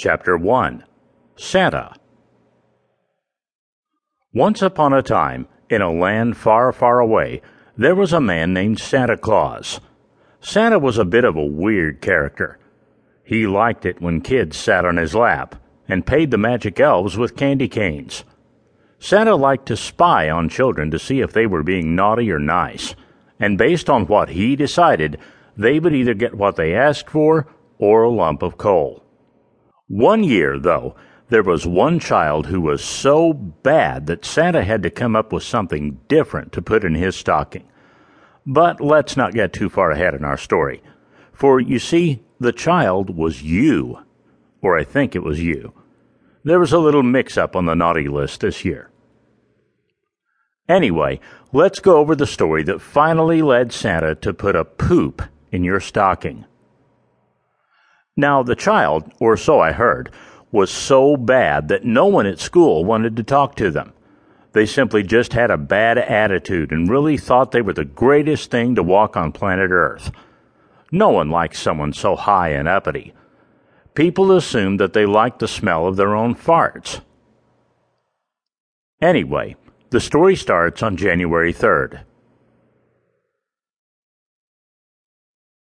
Chapter 1 Santa Once upon a time, in a land far, far away, there was a man named Santa Claus. Santa was a bit of a weird character. He liked it when kids sat on his lap and paid the magic elves with candy canes. Santa liked to spy on children to see if they were being naughty or nice, and based on what he decided, they would either get what they asked for or a lump of coal. One year, though, there was one child who was so bad that Santa had to come up with something different to put in his stocking. But let's not get too far ahead in our story. For you see, the child was you. Or I think it was you. There was a little mix up on the naughty list this year. Anyway, let's go over the story that finally led Santa to put a poop in your stocking. Now, the child, or so I heard, was so bad that no one at school wanted to talk to them. They simply just had a bad attitude and really thought they were the greatest thing to walk on planet Earth. No one likes someone so high and uppity. People assume that they like the smell of their own farts. Anyway, the story starts on January 3rd.